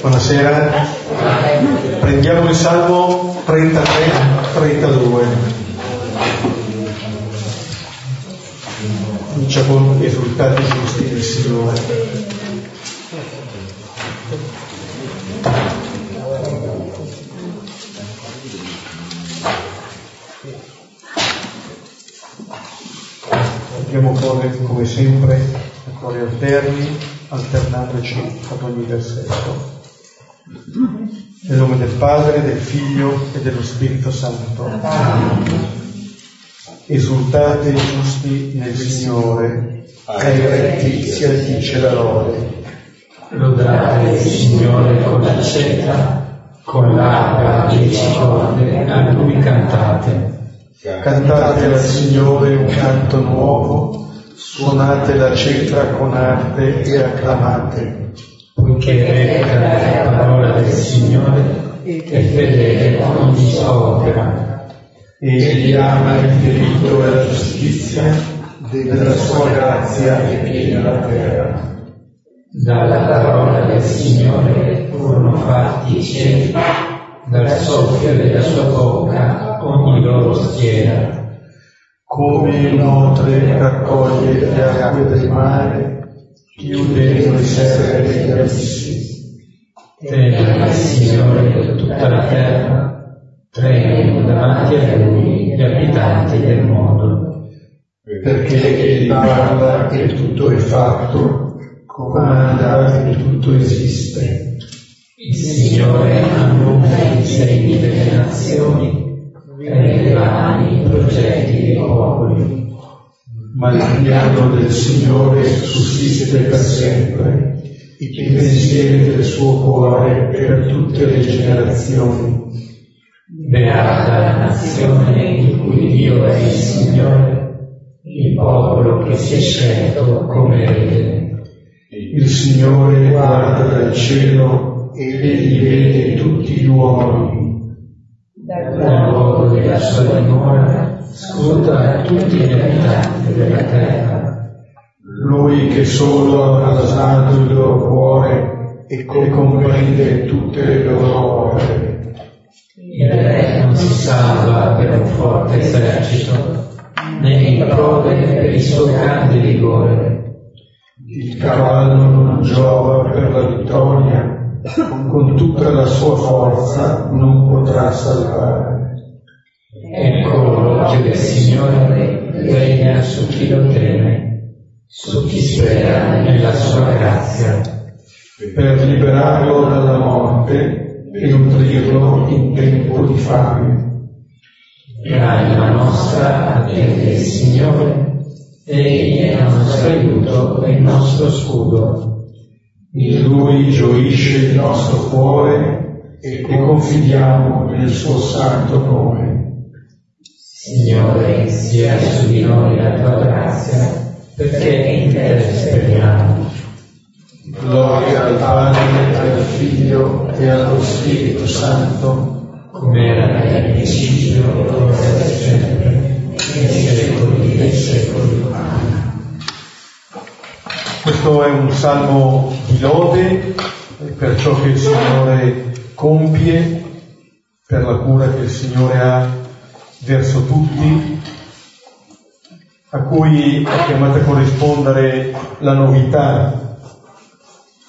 Buonasera. Prendiamo il Salmo 33-32. Comincia con risultati giusti del Signore. Dobbiamo porre come sempre a cuori alterni, alternandoci ad ogni versetto. Nel nome del Padre, del Figlio e dello Spirito Santo. Esultate giusti nel Signore, ai retti si addice la lode. Lodate il Signore con la ceta, con l'arpa e le corde, a Lui cantate. Cantate al Signore un canto nuovo, suonate la cetra con arte e acclamate poiché reca la parola del Signore e fedele ogni sua opera. Egli ama il diritto e la giustizia, della sua grazia è piena la terra. Dalla parola del Signore furono fatti i cieli, dal soffio della sua bocca ogni loro schiera. Come il notre raccoglie le acque del mare, chiudendo i serri degli abissi. Trema il Signore per tutta la terra, tremano davanti a Lui gli abitanti del mondo. Perché Egli parla e tutto è fatto, comanda e tutto esiste. Il Signore annuncia i segni delle nazioni, rende vani i progetti dei popoli ma il piano del Signore sussiste per sempre, i pensieri del suo cuore per tutte le generazioni. Beata la nazione in cui Dio è il Signore, il popolo che si è scelto come rete. Il Signore guarda dal cielo e egli vede tutti gli uomini. Dal luogo della sua dimora scuota tutti gli abitanti della terra. Lui che solo ha rasato il loro cuore e comprende tutte le loro opere. Il re non si salva per un forte esercito, né in prove per il suo grande vigore. Il cavallo non giova per la vittoria, con tutta la sua forza non potrà salvare. Ecco l'orologio del Signore regna su chi lo teme, su chi spera nella sua grazia. Per liberarlo dalla morte e nutrirlo in tempo di fame. L'anima nostra attende il Signore, Egli è il nostro aiuto e il nostro scudo. In Lui gioisce il nostro cuore e confidiamo nel suo santo nome. Signore, sia su di noi la tua grazia, perché in te speriamo. Gloria al Padre, al Figlio e allo Spirito Santo, come era nel principio, ora e sempre, nei secoli dei secoli. Questo è un salmo di lode per ciò che il Signore compie, per la cura che il Signore ha verso tutti, a cui è chiamata a corrispondere la novità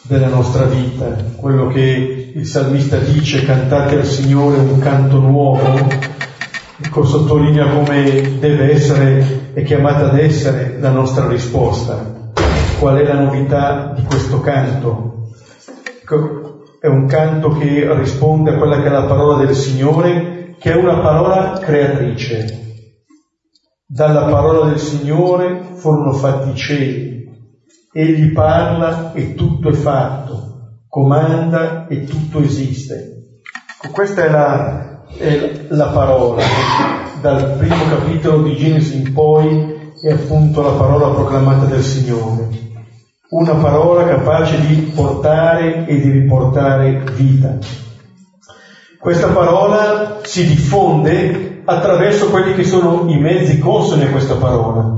della nostra vita, quello che il salmista dice, cantate al Signore un canto nuovo, ecco, sottolinea come deve essere, è chiamata ad essere la nostra risposta. Qual è la novità di questo canto? Ecco, è un canto che risponde a quella che è la parola del Signore che è una parola creatrice. Dalla parola del Signore furono fatti i cieli. Egli parla e tutto è fatto, comanda e tutto esiste. Questa è la, è la parola. Dal primo capitolo di Genesi in poi è appunto la parola proclamata del Signore. Una parola capace di portare e di riportare vita. Questa parola si diffonde attraverso quelli che sono i mezzi consoni a questa parola.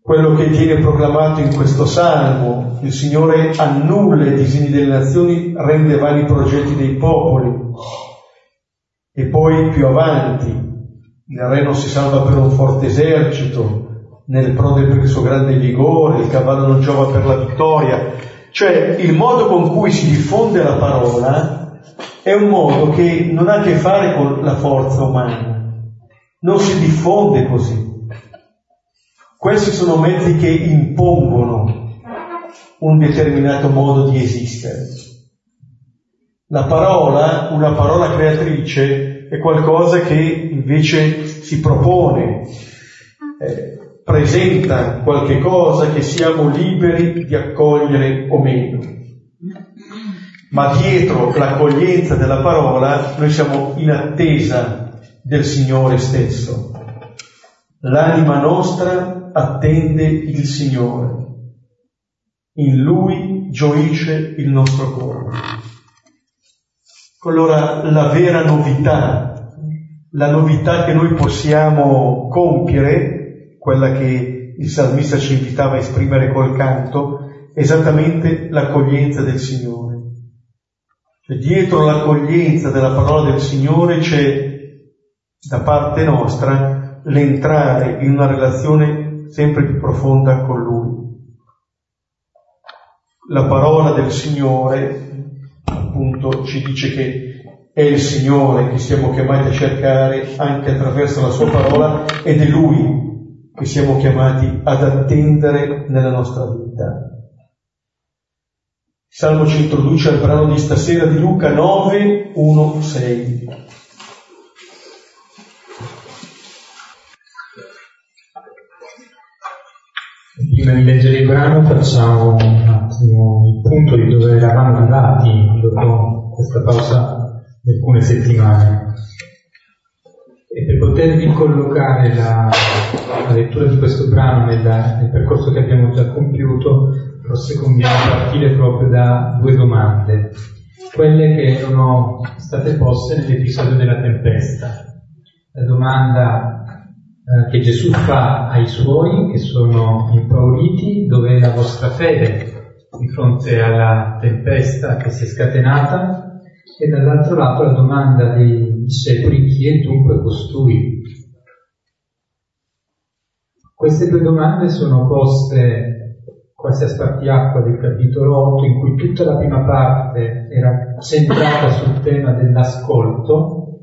quello che viene proclamato in questo salmo, il Signore annulla i disegni delle nazioni, rende vani i progetti dei popoli. E poi più avanti, il re non si salva per un forte esercito, nel prode per il suo grande vigore, il cavallo non giova per la vittoria. Cioè il modo con cui si diffonde la parola è un modo che non ha a che fare con la forza umana, non si diffonde così. Questi sono mezzi che impongono un determinato modo di esistere. La parola, una parola creatrice, è qualcosa che invece si propone, eh, presenta qualche cosa che siamo liberi di accogliere o meno. Ma dietro l'accoglienza della parola noi siamo in attesa del Signore stesso. L'anima nostra attende il Signore. In Lui gioisce il nostro cuore. Allora la vera novità, la novità che noi possiamo compiere, quella che il salmista ci invitava a esprimere col canto, è esattamente l'accoglienza del Signore. Cioè, dietro l'accoglienza della parola del Signore c'è da parte nostra l'entrare in una relazione sempre più profonda con Lui. La parola del Signore, appunto, ci dice che è il Signore che siamo chiamati a cercare anche attraverso la Sua parola ed è Lui che siamo chiamati ad attendere nella nostra vita. Salmo ci introduce al brano di stasera di Luca 9, 1, 6. Prima di leggere il brano facciamo un attimo il punto di dove eravamo andati dopo questa pausa di alcune settimane. E per potervi collocare la, la lettura di questo brano nella, nel percorso che abbiamo già compiuto, forse conviene partire proprio da due domande, quelle che erano state poste nell'episodio della tempesta. La domanda eh, che Gesù fa ai suoi che sono impauriti, dove è la vostra fede di fronte alla tempesta che si è scatenata e dall'altro lato la domanda dei discepoli chi è dunque costui. Queste due domande sono poste quasi a spartiacqua del capitolo 8 in cui tutta la prima parte era centrata sul tema dell'ascolto.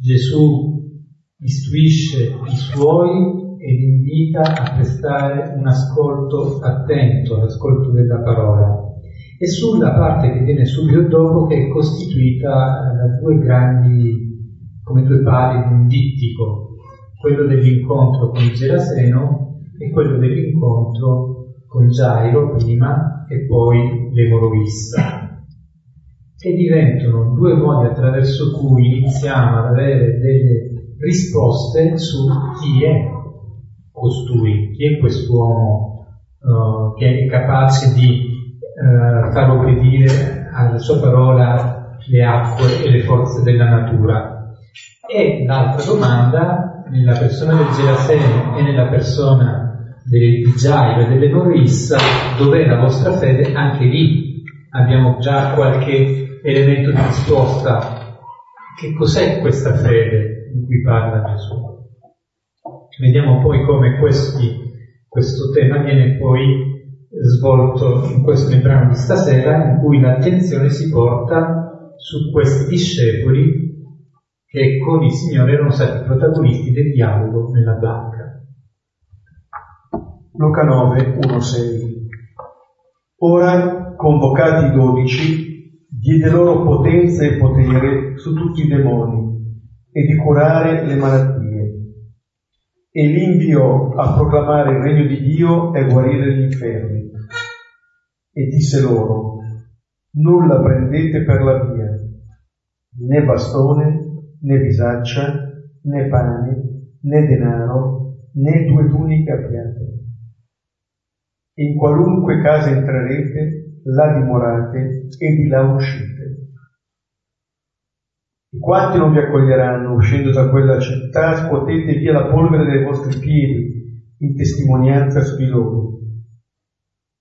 Gesù istruisce i suoi e li invita a prestare un ascolto attento all'ascolto della parola. E sulla parte che viene subito dopo, che è costituita da due grandi, come due pali di un dittico, quello dell'incontro con il Geraseno e quello dell'incontro con Gairo prima e poi l'Emorovissa. E diventano due modi attraverso cui iniziamo ad avere delle risposte su chi è costui, chi è quest'uomo uh, che è capace di uh, far obbedire alla sua parola le acque e le forze della natura. E l'altra domanda, nella persona del Gerasene e nella persona del Gairo e dell'Enorissa, dov'è la vostra fede? Anche lì abbiamo già qualche elemento di risposta. Che cos'è questa fede? di cui parla Gesù. Vediamo poi come questi, questo tema viene poi svolto in questo nel brano di stasera, in cui l'attenzione si porta su questi discepoli che con il Signore erano stati protagonisti del dialogo nella barca. Luca 9, 1, 6. Ora, convocati i dodici, diede loro potenza e potere su tutti i demoni e di curare le malattie. E li inviò a proclamare il regno di Dio e a guarire gli infermi. E disse loro, nulla prendete per la via, né bastone, né bisaccia, né pane, né denaro, né due tuniche appiate. In qualunque casa entrerete, là dimorate e di là uscite. E quanti non vi accoglieranno uscendo da quella città, scuotete via la polvere dai vostri piedi in testimonianza su di loro.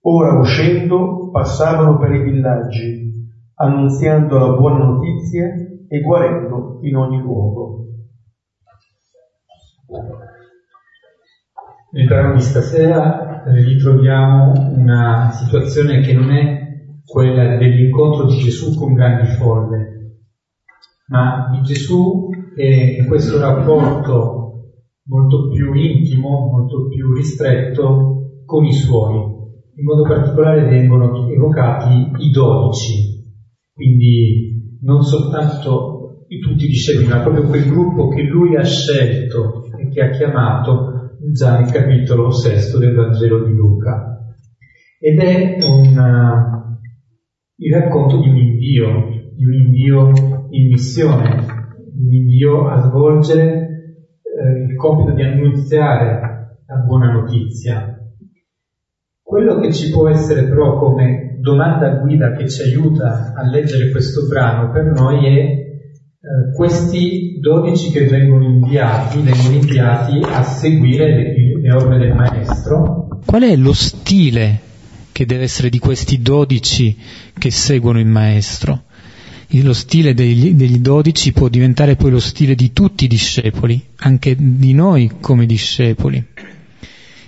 Ora uscendo passavano per i villaggi, annunziando la buona notizia e guarendo in ogni luogo. Nel brano di stasera ritroviamo una situazione che non è quella dell'incontro di Gesù con grandi folle, ma di Gesù e questo rapporto molto più intimo, molto più ristretto con i suoi. In modo particolare vengono evocati i dodici, quindi non soltanto tutti i discepoli, ma proprio quel gruppo che lui ha scelto e che ha chiamato già nel capitolo sesto del Vangelo di Luca. Ed è un, il racconto di un invio, di un invio in missione, un invio a svolgere eh, il compito di annunziare la buona notizia. Quello che ci può essere però come domanda guida che ci aiuta a leggere questo brano per noi è eh, questi dodici che vengono inviati, vengono inviati a seguire le, le orme del maestro. Qual è lo stile che deve essere di questi dodici che seguono il maestro? lo stile degli, degli, dodici può diventare poi lo stile di tutti i discepoli, anche di noi come discepoli.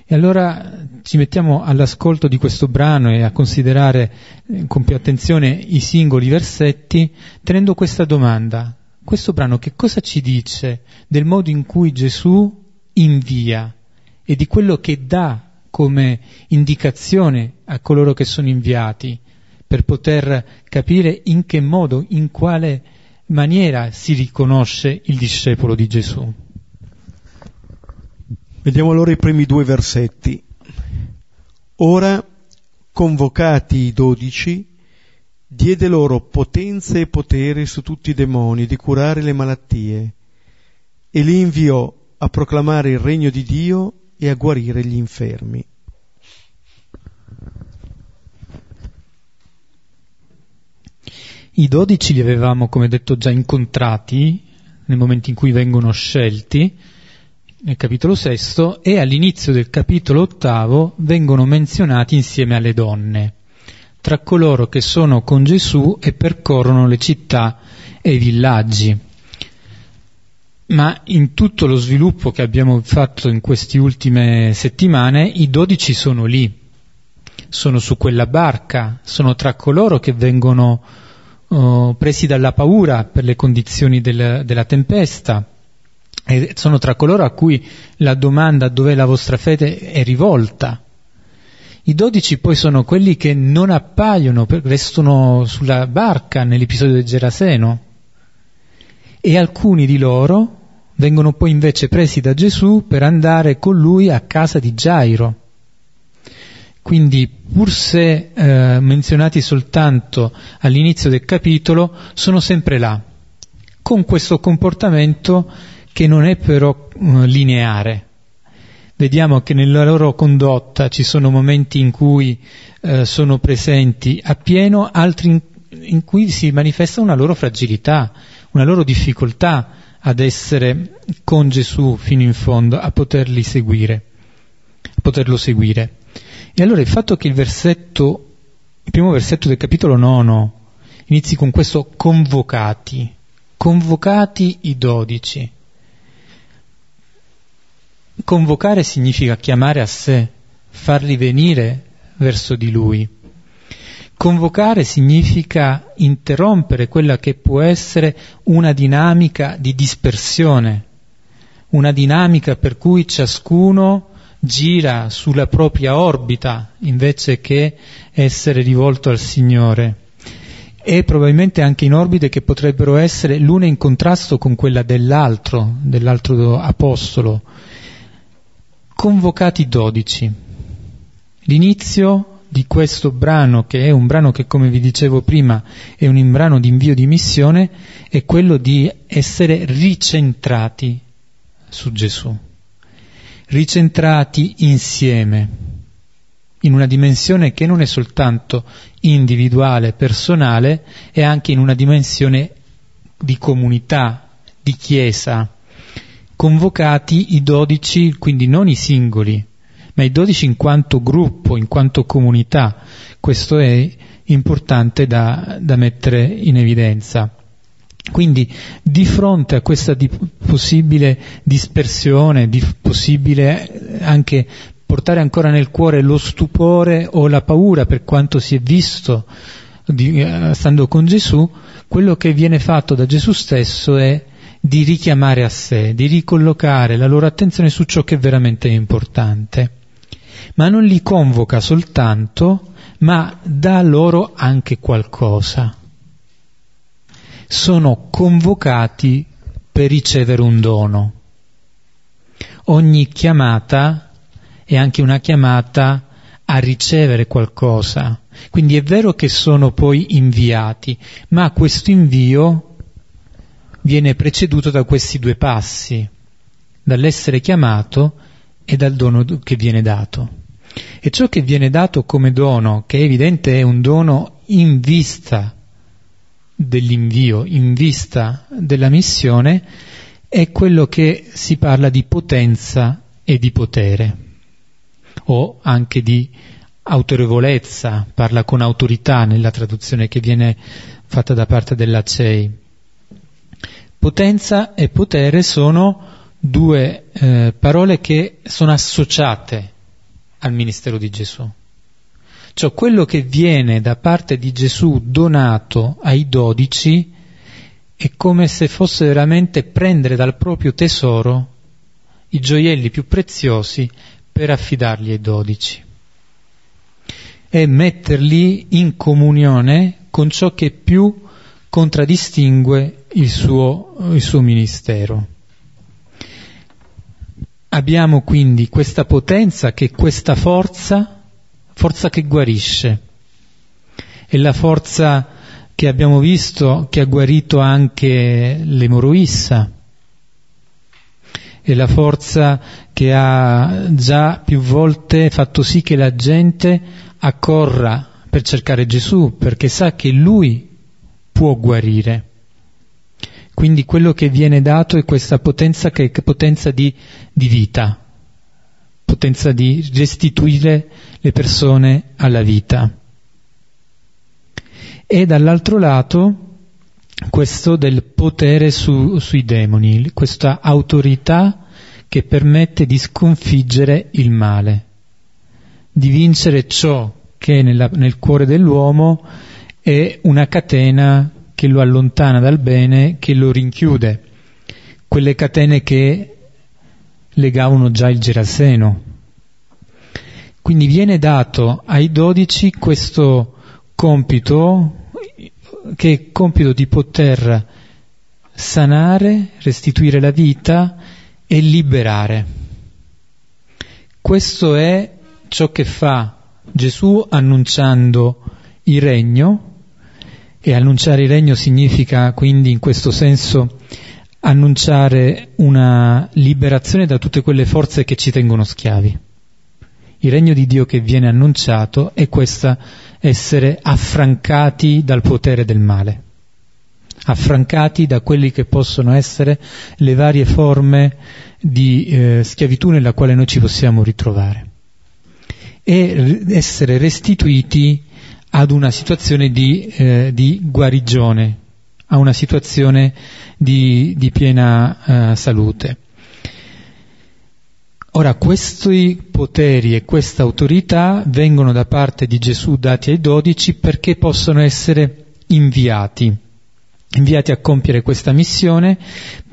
E allora ci mettiamo all'ascolto di questo brano e a considerare eh, con più attenzione i singoli versetti, tenendo questa domanda. Questo brano che cosa ci dice del modo in cui Gesù invia e di quello che dà come indicazione a coloro che sono inviati? per poter capire in che modo, in quale maniera si riconosce il discepolo di Gesù. Vediamo allora i primi due versetti. Ora, convocati i dodici, diede loro potenza e potere su tutti i demoni di curare le malattie e li inviò a proclamare il regno di Dio e a guarire gli infermi. I dodici li avevamo, come detto, già incontrati nel momento in cui vengono scelti, nel capitolo sesto, e all'inizio del capitolo ottavo vengono menzionati insieme alle donne, tra coloro che sono con Gesù e percorrono le città e i villaggi. Ma in tutto lo sviluppo che abbiamo fatto in queste ultime settimane, i dodici sono lì, sono su quella barca, sono tra coloro che vengono uh, presi dalla paura per le condizioni del, della tempesta e sono tra coloro a cui la domanda dov'è la vostra fede è rivolta. I dodici poi sono quelli che non appaiono, restano sulla barca nell'episodio del Geraseno e alcuni di loro vengono poi invece presi da Gesù per andare con lui a casa di Gairo quindi, pur se eh, menzionati soltanto all'inizio del capitolo, sono sempre là, con questo comportamento che non è però eh, lineare. Vediamo che nella loro condotta ci sono momenti in cui eh, sono presenti appieno, altri in, in cui si manifesta una loro fragilità, una loro difficoltà ad essere con Gesù fino in fondo, a poterli seguire, a poterlo seguire. E allora il fatto che il versetto, il primo versetto del capitolo nono inizi con questo convocati, convocati i dodici. Convocare significa chiamare a sé, farli venire verso di lui. Convocare significa interrompere quella che può essere una dinamica di dispersione, una dinamica per cui ciascuno gira sulla propria orbita invece che essere rivolto al Signore e probabilmente anche in orbite che potrebbero essere l'una in contrasto con quella dell'altro, dell'altro apostolo. Convocati dodici. L'inizio di questo brano, che è un brano che come vi dicevo prima è un brano di invio di missione, è quello di essere ricentrati su Gesù ricentrati insieme, in una dimensione che non è soltanto individuale, personale, è anche in una dimensione di comunità, di chiesa, convocati i dodici, quindi non i singoli, ma i dodici in quanto gruppo, in quanto comunità. Questo è importante da, da mettere in evidenza. Quindi di fronte a questa di possibile dispersione, di possibile anche portare ancora nel cuore lo stupore o la paura per quanto si è visto di, uh, stando con Gesù, quello che viene fatto da Gesù stesso è di richiamare a sé, di ricollocare la loro attenzione su ciò che è veramente importante. Ma non li convoca soltanto, ma dà loro anche qualcosa. Sono convocati per ricevere un dono. Ogni chiamata è anche una chiamata a ricevere qualcosa. Quindi è vero che sono poi inviati, ma questo invio viene preceduto da questi due passi, dall'essere chiamato e dal dono che viene dato. E ciò che viene dato come dono, che è evidente è un dono in vista dell'invio, in vista della missione, è quello che si parla di potenza e di potere, o anche di autorevolezza, parla con autorità nella traduzione che viene fatta da parte della CEI. Potenza e potere sono due eh, parole che sono associate al ministero di Gesù. Cioè quello che viene da parte di Gesù donato ai dodici è come se fosse veramente prendere dal proprio tesoro i gioielli più preziosi per affidarli ai dodici e metterli in comunione con ciò che più contraddistingue il suo, il suo ministero. Abbiamo quindi questa potenza che è questa forza, forza che guarisce. È la forza che abbiamo visto che ha guarito anche l'emoroissa. È la forza che ha già più volte fatto sì che la gente accorra per cercare Gesù, perché sa che lui può guarire. Quindi quello che viene dato è questa potenza che è potenza di, di vita, potenza di restituire le persone alla vita. E dall'altro lato questo del potere su, sui demoni, questa autorità che permette di sconfiggere il male, di vincere ciò che nella, nel cuore dell'uomo è una catena che lo allontana dal bene, che lo rinchiude, quelle catene che legavano già il Geraseno. Quindi viene dato ai dodici questo compito, che è compito di poter sanare, restituire la vita e liberare. Questo è ciò che fa Gesù annunciando il regno, e annunciare il regno significa quindi in questo senso annunciare una liberazione da tutte quelle forze che ci tengono schiavi. Il regno di Dio che viene annunciato è questo essere affrancati dal potere del male, affrancati da quelli che possono essere le varie forme di eh, schiavitù nella quale noi ci possiamo ritrovare e essere restituiti ad una situazione di, eh, di guarigione, a una situazione di, di piena eh, salute. Ora, questi poteri e questa autorità vengono da parte di Gesù dati ai dodici perché possono essere inviati, inviati a compiere questa missione,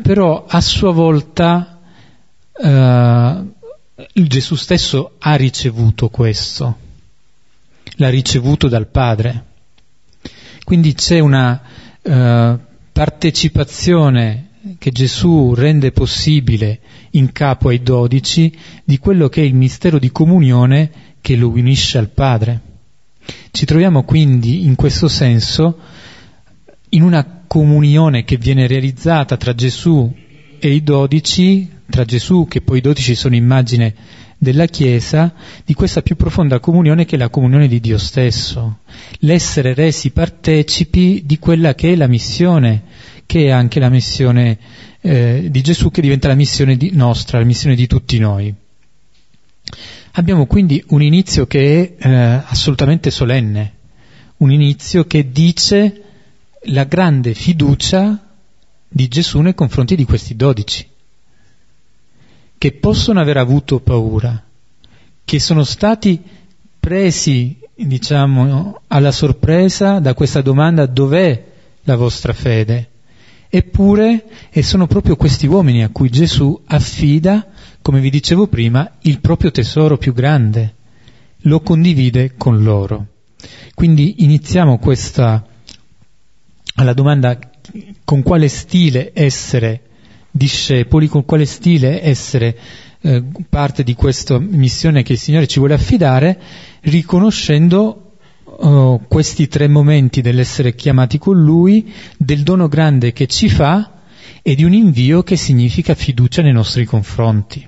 però a sua volta eh, Gesù stesso ha ricevuto questo l'ha ricevuto dal Padre. Quindi c'è una uh, partecipazione che Gesù rende possibile in capo ai dodici di quello che è il mistero di comunione che lo unisce al Padre. Ci troviamo quindi in questo senso in una comunione che viene realizzata tra Gesù e i dodici, tra Gesù che poi i dodici sono immagine della Chiesa di questa più profonda comunione che è la comunione di Dio stesso, l'essere resi partecipi di quella che è la missione, che è anche la missione eh, di Gesù che diventa la missione di nostra, la missione di tutti noi. Abbiamo quindi un inizio che è eh, assolutamente solenne, un inizio che dice la grande fiducia di Gesù nei confronti di questi dodici, che possono aver avuto paura, che sono stati presi, diciamo, alla sorpresa da questa domanda dov'è la vostra fede? Eppure, e sono proprio questi uomini a cui Gesù affida, come vi dicevo prima, il proprio tesoro più grande, lo condivide con loro. Quindi iniziamo questa, alla domanda con quale stile essere discepoli, con quale stile essere eh, parte di questa missione che il Signore ci vuole affidare, riconoscendo oh, questi tre momenti dell'essere chiamati con Lui, del dono grande che ci fa e di un invio che significa fiducia nei nostri confronti.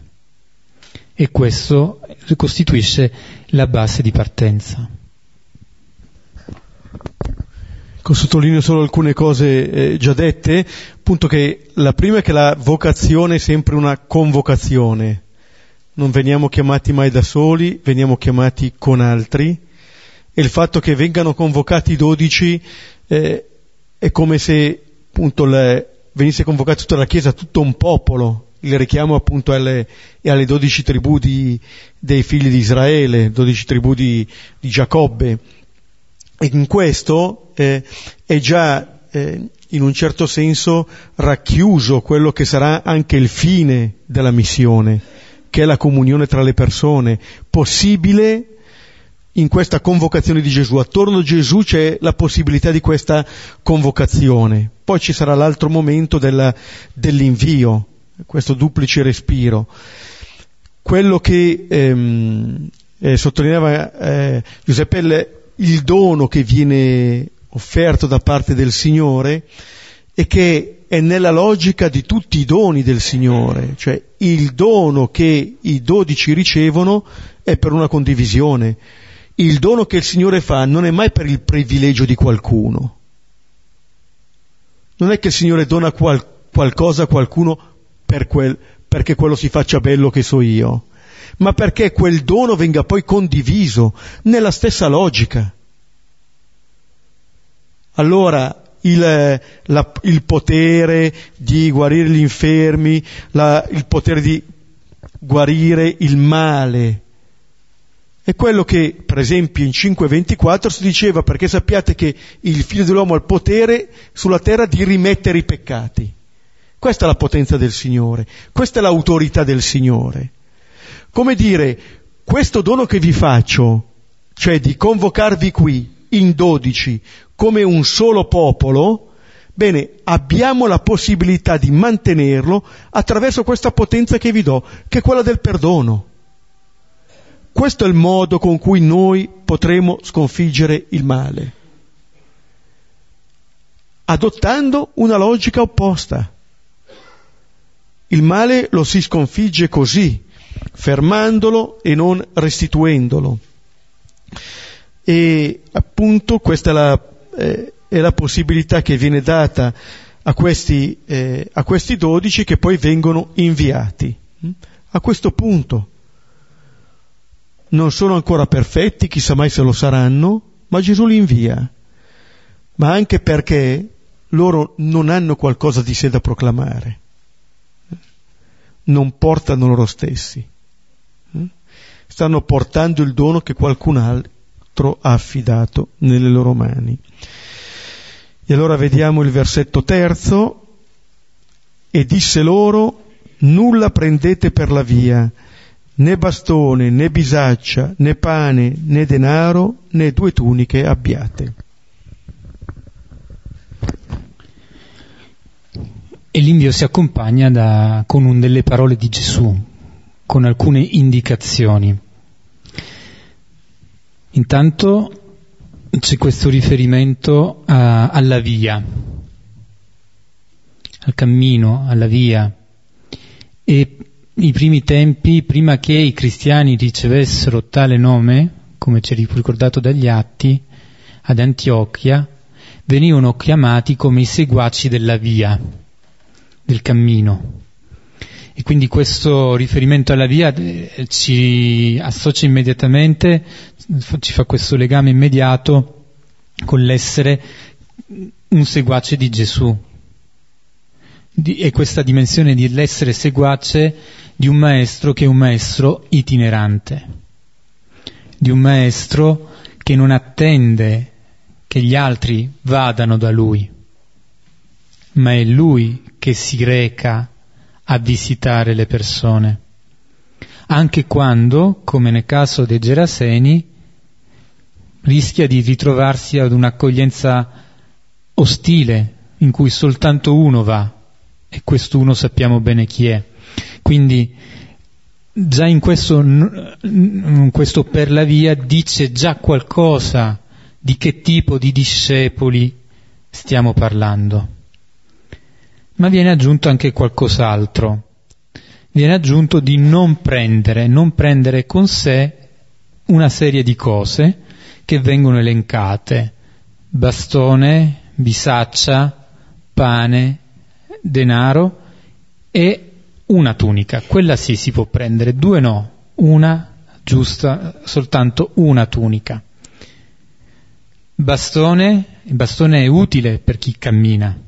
E questo costituisce la base di partenza. Sottolineo solo alcune cose eh, già dette, appunto che la prima è che la vocazione è sempre una convocazione, non veniamo chiamati mai da soli, veniamo chiamati con altri. E il fatto che vengano convocati i dodici eh, è come se appunto le, venisse convocata tutta la Chiesa, tutto un popolo, il richiamo appunto alle, alle dodici tribù di, dei figli di Israele, dodici tribù di, di Giacobbe. E in questo eh, è già eh, in un certo senso racchiuso quello che sarà anche il fine della missione, che è la comunione tra le persone, possibile in questa convocazione di Gesù. Attorno a Gesù c'è la possibilità di questa convocazione. Poi ci sarà l'altro momento della, dell'invio, questo duplice respiro. Quello che ehm, eh, sottolineava eh, Giuseppe, il dono che viene offerto da parte del Signore e che è nella logica di tutti i doni del Signore, cioè il dono che i dodici ricevono è per una condivisione. Il dono che il Signore fa non è mai per il privilegio di qualcuno. Non è che il Signore dona qual- qualcosa a qualcuno per quel, perché quello si faccia bello che so io, ma perché quel dono venga poi condiviso nella stessa logica. Allora il, la, il potere di guarire gli infermi, la, il potere di guarire il male, è quello che, per esempio, in 5.24 si diceva perché sappiate che il figlio dell'uomo ha il potere sulla terra di rimettere i peccati. Questa è la potenza del Signore, questa è l'autorità del Signore. Come dire, questo dono che vi faccio, cioè di convocarvi qui in dodici come un solo popolo, bene, abbiamo la possibilità di mantenerlo attraverso questa potenza che vi do, che è quella del perdono. Questo è il modo con cui noi potremo sconfiggere il male, adottando una logica opposta. Il male lo si sconfigge così, fermandolo e non restituendolo. E appunto questa è la, eh, è la possibilità che viene data a questi, eh, a questi dodici che poi vengono inviati. A questo punto non sono ancora perfetti, chissà mai se lo saranno, ma Gesù li invia, ma anche perché loro non hanno qualcosa di sé da proclamare, non portano loro stessi, stanno portando il dono che qualcun altro ha affidato nelle loro mani. E allora vediamo il versetto terzo, e disse loro, nulla prendete per la via, né bastone, né bisaccia, né pane, né denaro, né due tuniche abbiate. E l'invio si accompagna da, con un delle parole di Gesù, con alcune indicazioni. Intanto c'è questo riferimento a, alla via, al cammino, alla via. E i primi tempi, prima che i cristiani ricevessero tale nome, come ci è ricordato dagli atti, ad Antiochia, venivano chiamati come i seguaci della via, del cammino. E quindi questo riferimento alla via eh, ci associa immediatamente, ci fa questo legame immediato con l'essere un seguace di Gesù. e questa dimensione dell'essere seguace di un maestro che è un maestro itinerante, di un maestro che non attende che gli altri vadano da lui, ma è lui che si reca a visitare le persone, anche quando, come nel caso dei Geraseni, rischia di ritrovarsi ad un'accoglienza ostile in cui soltanto uno va e quest'uno sappiamo bene chi è. Quindi già in questo, in questo per la via dice già qualcosa di che tipo di discepoli stiamo parlando. Ma viene aggiunto anche qualcos'altro. Viene aggiunto di non prendere, non prendere con sé una serie di cose che vengono elencate. Bastone, bisaccia, pane, denaro e una tunica, quella sì si può prendere, due no, una giusta, soltanto una tunica. Bastone, il bastone è utile per chi cammina,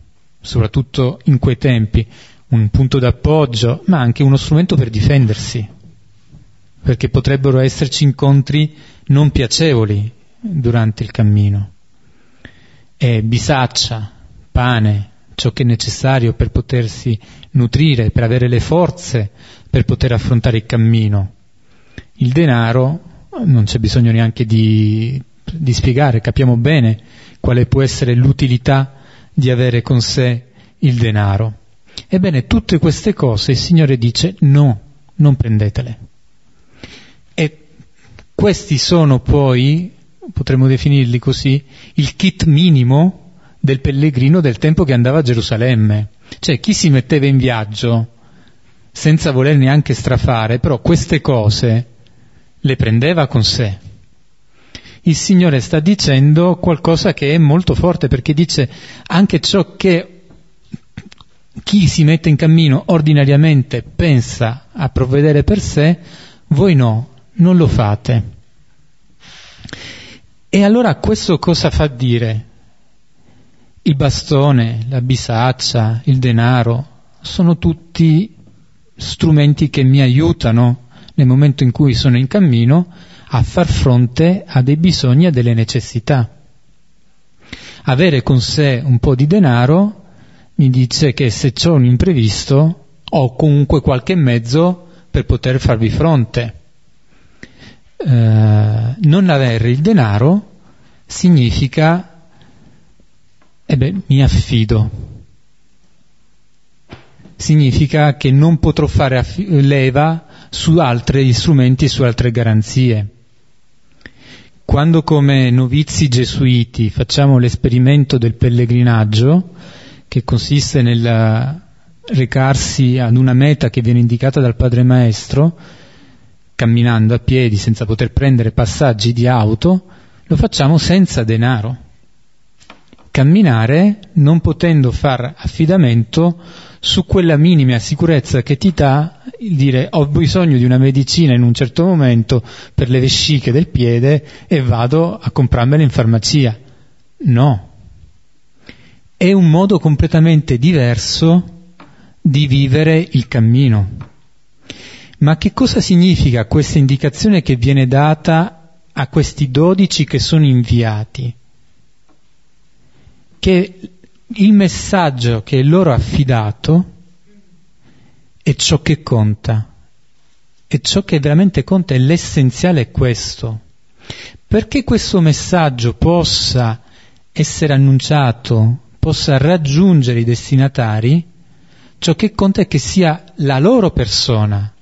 soprattutto in quei tempi, un punto d'appoggio, ma anche uno strumento per difendersi, perché potrebbero esserci incontri non piacevoli durante il cammino. E bisaccia, pane, ciò che è necessario per potersi nutrire, per avere le forze per poter affrontare il cammino. Il denaro non c'è bisogno neanche di, di spiegare, capiamo bene quale può essere l'utilità di avere con sé il denaro. Ebbene, tutte queste cose il Signore dice no, non prendetele. E questi sono poi, potremmo definirli così, il kit minimo del pellegrino del tempo che andava a Gerusalemme. Cioè chi si metteva in viaggio senza voler neanche strafare, però queste cose le prendeva con sé. Il Signore sta dicendo qualcosa che è molto forte perché dice anche ciò che chi si mette in cammino ordinariamente pensa a provvedere per sé, voi no, non lo fate. E allora questo cosa fa dire? Il bastone, la bisaccia, il denaro sono tutti strumenti che mi aiutano nel momento in cui sono in cammino a far fronte a dei bisogni e a delle necessità. Avere con sé un po' di denaro mi dice che se c'è un imprevisto ho comunque qualche mezzo per poter farvi fronte. Eh, non avere il denaro significa e beh, mi affido. Significa che non potrò fare aff- leva su altri strumenti, su altre garanzie. Quando come novizi gesuiti facciamo l'esperimento del pellegrinaggio, che consiste nel recarsi ad una meta che viene indicata dal Padre Maestro, camminando a piedi senza poter prendere passaggi di auto, lo facciamo senza denaro. Camminare non potendo far affidamento su quella minima sicurezza che ti dà il dire ho bisogno di una medicina in un certo momento per le vesciche del piede e vado a comprarmela in farmacia. No. È un modo completamente diverso di vivere il cammino. Ma che cosa significa questa indicazione che viene data a questi dodici che sono inviati? che il messaggio che loro affidato è ciò che conta. E ciò che veramente conta è l'essenziale è questo. Perché questo messaggio possa essere annunciato, possa raggiungere i destinatari, ciò che conta è che sia la loro persona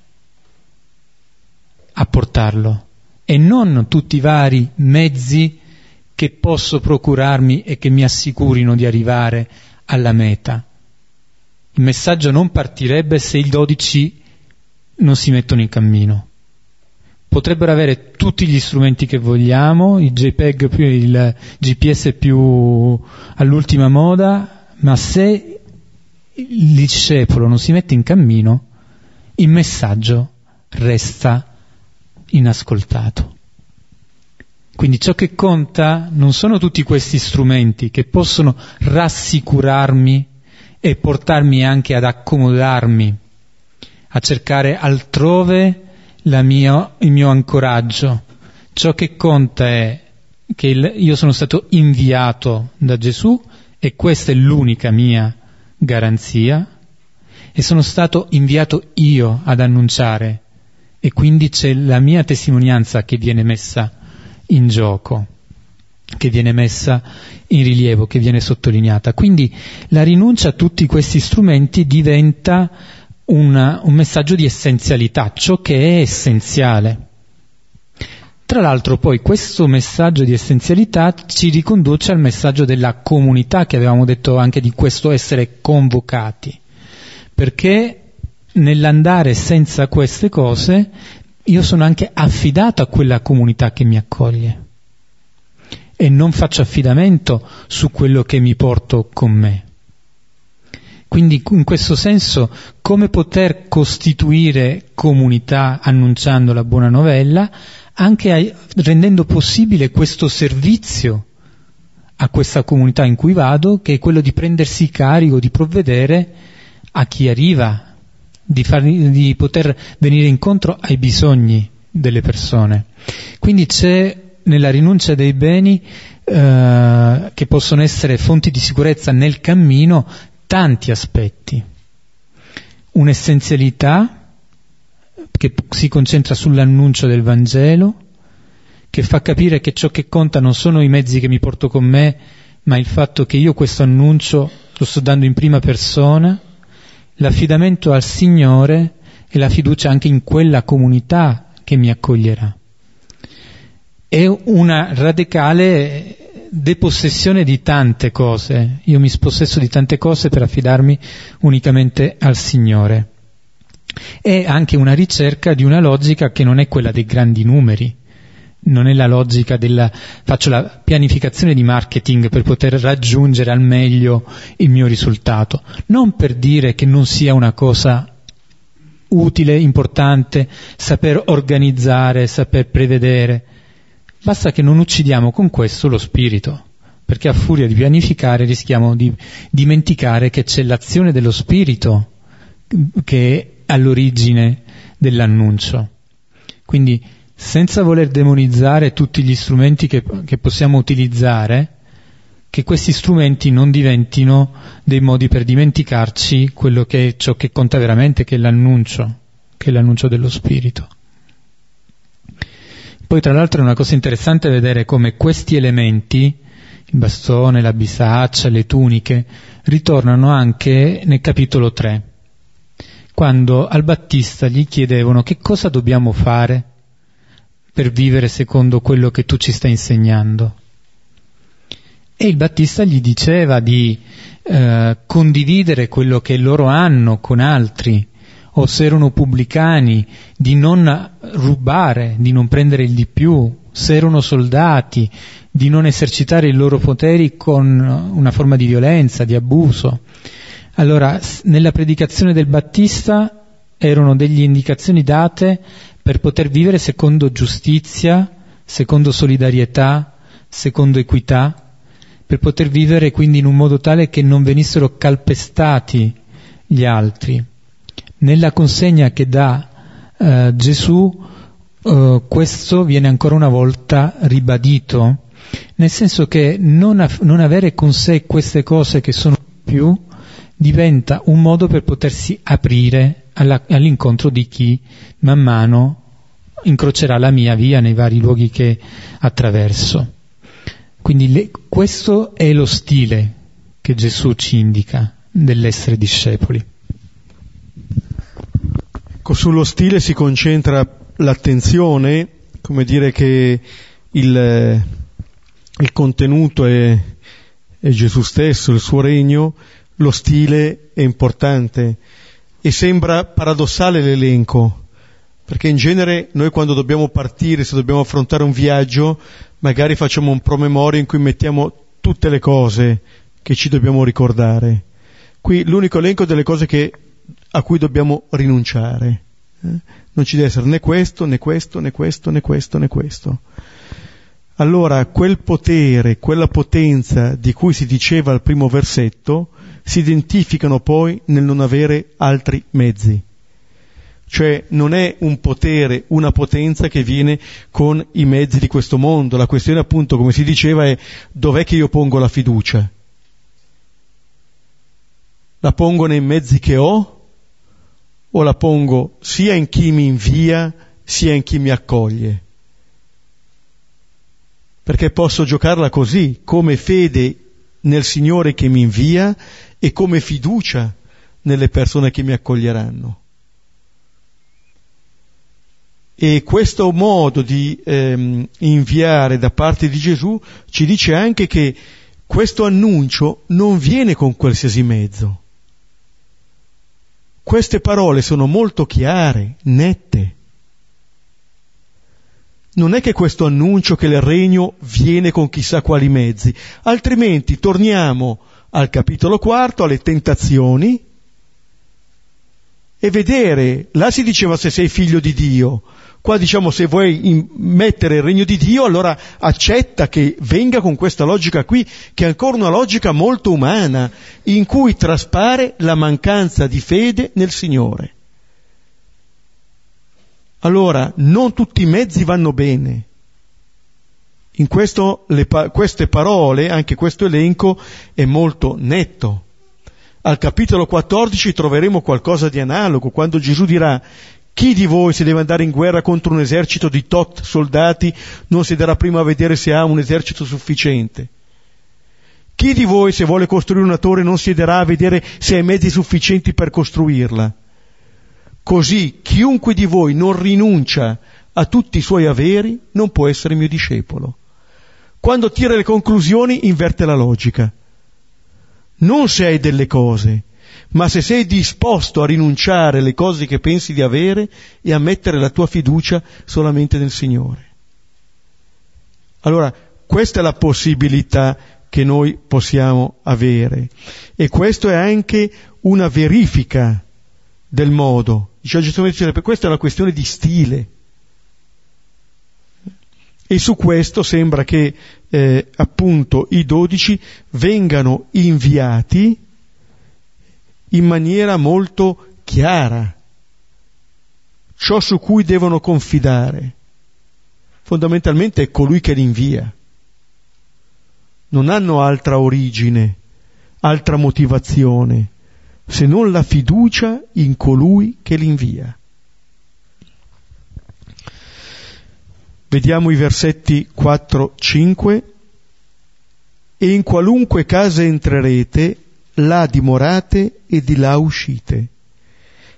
a portarlo e non tutti i vari mezzi che posso procurarmi e che mi assicurino di arrivare alla meta. Il messaggio non partirebbe se i dodici non si mettono in cammino. Potrebbero avere tutti gli strumenti che vogliamo, il JPEG più il GPS più all'ultima moda, ma se il discepolo non si mette in cammino, il messaggio resta inascoltato. Quindi ciò che conta non sono tutti questi strumenti che possono rassicurarmi e portarmi anche ad accomodarmi, a cercare altrove mia, il mio ancoraggio. Ciò che conta è che il, io sono stato inviato da Gesù e questa è l'unica mia garanzia e sono stato inviato io ad annunciare e quindi c'è la mia testimonianza che viene messa in gioco, che viene messa in rilievo, che viene sottolineata. Quindi la rinuncia a tutti questi strumenti diventa una, un messaggio di essenzialità, ciò che è essenziale. Tra l'altro poi questo messaggio di essenzialità ci riconduce al messaggio della comunità che avevamo detto anche di questo essere convocati, perché nell'andare senza queste cose io sono anche affidato a quella comunità che mi accoglie e non faccio affidamento su quello che mi porto con me. Quindi in questo senso come poter costituire comunità annunciando la buona novella, anche rendendo possibile questo servizio a questa comunità in cui vado, che è quello di prendersi carico, di provvedere a chi arriva, di, far, di poter venire incontro ai bisogni delle persone. Quindi c'è nella rinuncia dei beni eh, che possono essere fonti di sicurezza nel cammino tanti aspetti. Un'essenzialità che si concentra sull'annuncio del Vangelo, che fa capire che ciò che conta non sono i mezzi che mi porto con me, ma il fatto che io questo annuncio lo sto dando in prima persona, l'affidamento al Signore e la fiducia anche in quella comunità che mi accoglierà. È una radicale depossessione di tante cose. Io mi spossesso di tante cose per affidarmi unicamente al Signore. È anche una ricerca di una logica che non è quella dei grandi numeri, non è la logica della faccio la pianificazione di marketing per poter raggiungere al meglio il mio risultato, non per dire che non sia una cosa utile, importante, saper organizzare, saper prevedere, Basta che non uccidiamo con questo lo spirito, perché a furia di pianificare rischiamo di dimenticare che c'è l'azione dello spirito che è all'origine dell'annuncio. Quindi, senza voler demonizzare tutti gli strumenti che, che possiamo utilizzare, che questi strumenti non diventino dei modi per dimenticarci quello che è ciò che conta veramente, che è l'annuncio, che è l'annuncio dello spirito. Poi tra l'altro è una cosa interessante vedere come questi elementi, il bastone, la bisaccia, le tuniche, ritornano anche nel capitolo 3, quando al Battista gli chiedevano che cosa dobbiamo fare per vivere secondo quello che tu ci stai insegnando. E il Battista gli diceva di eh, condividere quello che loro hanno con altri, o se erano pubblicani, di non rubare, di non prendere il di più, se erano soldati, di non esercitare i loro poteri con una forma di violenza, di abuso. Allora, nella predicazione del Battista erano delle indicazioni date per poter vivere secondo giustizia, secondo solidarietà, secondo equità, per poter vivere quindi in un modo tale che non venissero calpestati gli altri. Nella consegna che dà eh, Gesù eh, questo viene ancora una volta ribadito, nel senso che non, av- non avere con sé queste cose che sono più diventa un modo per potersi aprire alla, all'incontro di chi man mano incrocerà la mia via nei vari luoghi che attraverso. Quindi le, questo è lo stile che Gesù ci indica dell'essere discepoli. Ecco, sullo stile si concentra l'attenzione, come dire che il, il contenuto è, è Gesù stesso, il suo regno, lo stile è importante e sembra paradossale l'elenco, perché in genere noi quando dobbiamo partire, se dobbiamo affrontare un viaggio, magari facciamo un promemoria in cui mettiamo tutte le cose che ci dobbiamo ricordare. Qui l'unico elenco delle cose che a cui dobbiamo rinunciare. Eh? Non ci deve essere né questo, né questo, né questo, né questo, né questo. Allora quel potere, quella potenza di cui si diceva al primo versetto, si identificano poi nel non avere altri mezzi. Cioè non è un potere, una potenza che viene con i mezzi di questo mondo. La questione appunto, come si diceva, è dov'è che io pongo la fiducia? La pongo nei mezzi che ho o la pongo sia in chi mi invia sia in chi mi accoglie? Perché posso giocarla così, come fede nel Signore che mi invia e come fiducia nelle persone che mi accoglieranno. E questo modo di ehm, inviare da parte di Gesù ci dice anche che questo annuncio non viene con qualsiasi mezzo. Queste parole sono molto chiare, nette. Non è che questo annuncio che il regno viene con chissà quali mezzi, altrimenti torniamo al capitolo quarto, alle tentazioni, e vedere, là si diceva se sei figlio di Dio, Qua diciamo se vuoi mettere il regno di Dio, allora accetta che venga con questa logica qui, che è ancora una logica molto umana, in cui traspare la mancanza di fede nel Signore. Allora, non tutti i mezzi vanno bene. In questo, le, queste parole, anche questo elenco, è molto netto. Al capitolo 14 troveremo qualcosa di analogo, quando Gesù dirà chi di voi se deve andare in guerra contro un esercito di tot soldati non si darà prima a vedere se ha un esercito sufficiente? Chi di voi se vuole costruire una torre non siederà a vedere se ha i mezzi sufficienti per costruirla? Così chiunque di voi non rinuncia a tutti i suoi averi non può essere mio discepolo. Quando tira le conclusioni inverte la logica. Non se hai delle cose, ma se sei disposto a rinunciare alle cose che pensi di avere e a mettere la tua fiducia solamente nel Signore. Allora, questa è la possibilità che noi possiamo avere e questo è anche una verifica del modo. Cioè, questa è una questione di stile. E su questo sembra che eh, appunto i dodici vengano inviati in maniera molto chiara ciò su cui devono confidare. Fondamentalmente è colui che li invia. Non hanno altra origine, altra motivazione, se non la fiducia in colui che li invia. Vediamo i versetti 4-5. E in qualunque casa entrerete, là dimorate e di là uscite.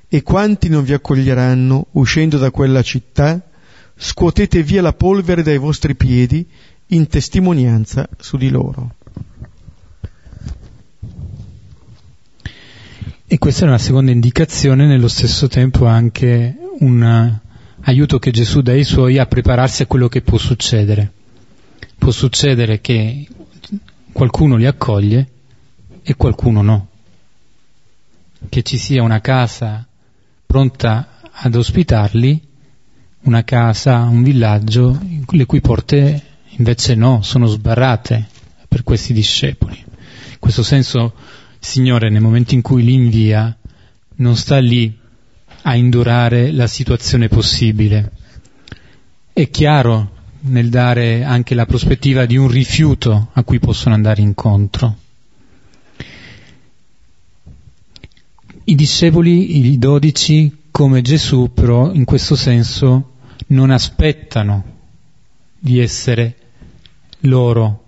E quanti non vi accoglieranno, uscendo da quella città, scuotete via la polvere dai vostri piedi in testimonianza su di loro. E questa è una seconda indicazione, nello stesso tempo anche un aiuto che Gesù dà ai suoi a prepararsi a quello che può succedere. Può succedere che qualcuno li accoglie e qualcuno no. Che ci sia una casa pronta ad ospitarli, una casa, un villaggio, le cui porte invece no, sono sbarrate per questi discepoli. In questo senso, Signore, nel momento in cui li invia, non sta lì a indurare la situazione possibile. È chiaro nel dare anche la prospettiva di un rifiuto a cui possono andare incontro. I discepoli, i dodici, come Gesù, però in questo senso non aspettano di essere loro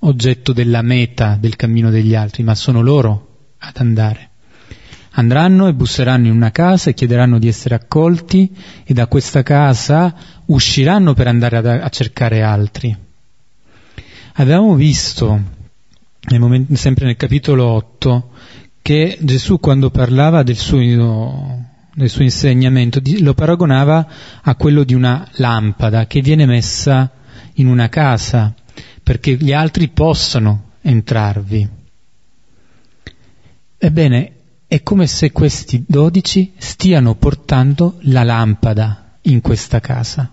oggetto della meta del cammino degli altri, ma sono loro ad andare. Andranno e busseranno in una casa e chiederanno di essere accolti e da questa casa usciranno per andare a, a cercare altri. Avevamo visto, nel momento, sempre nel capitolo 8, che Gesù quando parlava del suo, del suo insegnamento lo paragonava a quello di una lampada che viene messa in una casa perché gli altri possano entrarvi. Ebbene, è come se questi dodici stiano portando la lampada in questa casa.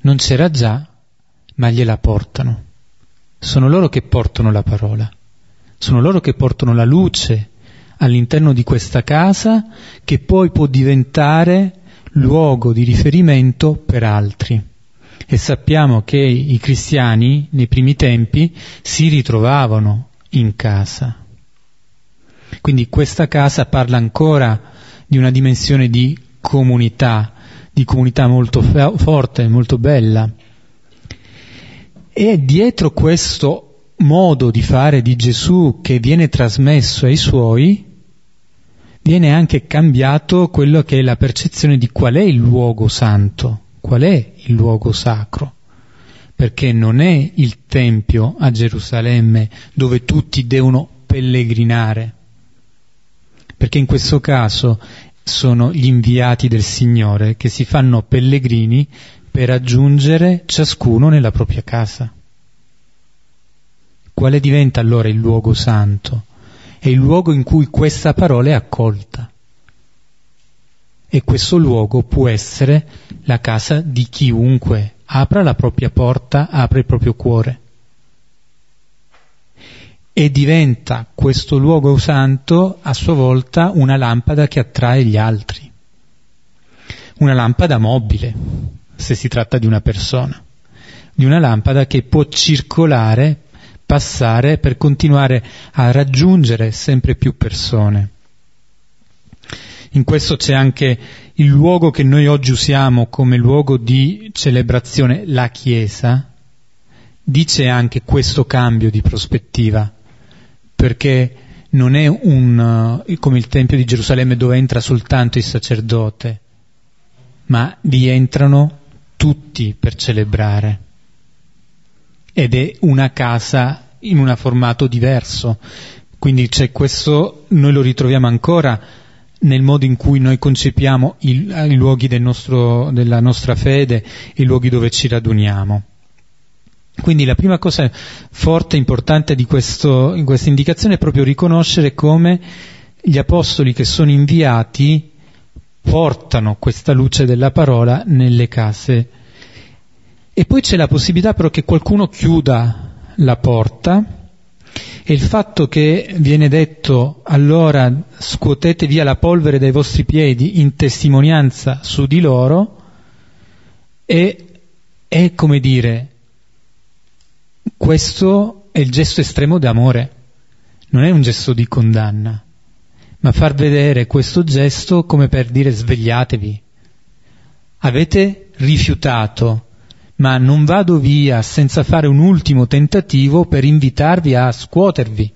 Non c'era già, ma gliela portano. Sono loro che portano la parola, sono loro che portano la luce all'interno di questa casa che poi può diventare luogo di riferimento per altri. E sappiamo che i cristiani nei primi tempi si ritrovavano in casa. Quindi questa casa parla ancora di una dimensione di comunità, di comunità molto forte, molto bella. E dietro questo modo di fare di Gesù che viene trasmesso ai suoi, viene anche cambiato quello che è la percezione di qual è il luogo santo, qual è il luogo sacro perché non è il Tempio a Gerusalemme dove tutti devono pellegrinare, perché in questo caso sono gli inviati del Signore che si fanno pellegrini per raggiungere ciascuno nella propria casa. Quale diventa allora il luogo santo? È il luogo in cui questa parola è accolta. E questo luogo può essere la casa di chiunque. Apra la propria porta, apre il proprio cuore. E diventa questo luogo santo a sua volta una lampada che attrae gli altri, una lampada mobile, se si tratta di una persona, di una lampada che può circolare, passare per continuare a raggiungere sempre più persone. In questo c'è anche il luogo che noi oggi usiamo come luogo di celebrazione, la Chiesa, dice anche questo cambio di prospettiva perché non è un, uh, come il Tempio di Gerusalemme dove entra soltanto il sacerdote, ma vi entrano tutti per celebrare. Ed è una casa in un formato diverso. Quindi c'è questo, noi lo ritroviamo ancora nel modo in cui noi concepiamo i, i luoghi del nostro, della nostra fede, i luoghi dove ci raduniamo. Quindi la prima cosa forte e importante di, questo, in questa indicazione è proprio riconoscere come gli apostoli che sono inviati portano questa luce della parola nelle case. E poi c'è la possibilità però che qualcuno chiuda la porta e il fatto che viene detto allora scuotete via la polvere dai vostri piedi in testimonianza su di loro è, è come dire questo è il gesto estremo d'amore, non è un gesto di condanna, ma far vedere questo gesto come per dire svegliatevi. Avete rifiutato, ma non vado via senza fare un ultimo tentativo per invitarvi a scuotervi,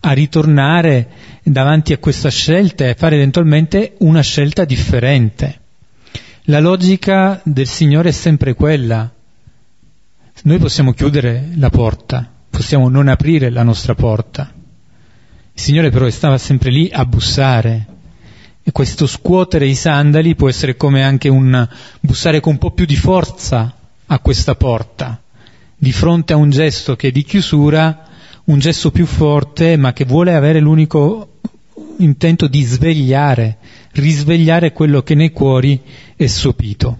a ritornare davanti a questa scelta e fare eventualmente una scelta differente. La logica del Signore è sempre quella, noi possiamo chiudere la porta, possiamo non aprire la nostra porta. Il Signore però stava sempre lì a bussare. E questo scuotere i sandali può essere come anche un bussare con un po' più di forza a questa porta. Di fronte a un gesto che è di chiusura, un gesto più forte, ma che vuole avere l'unico intento di svegliare, risvegliare quello che nei cuori è sopito.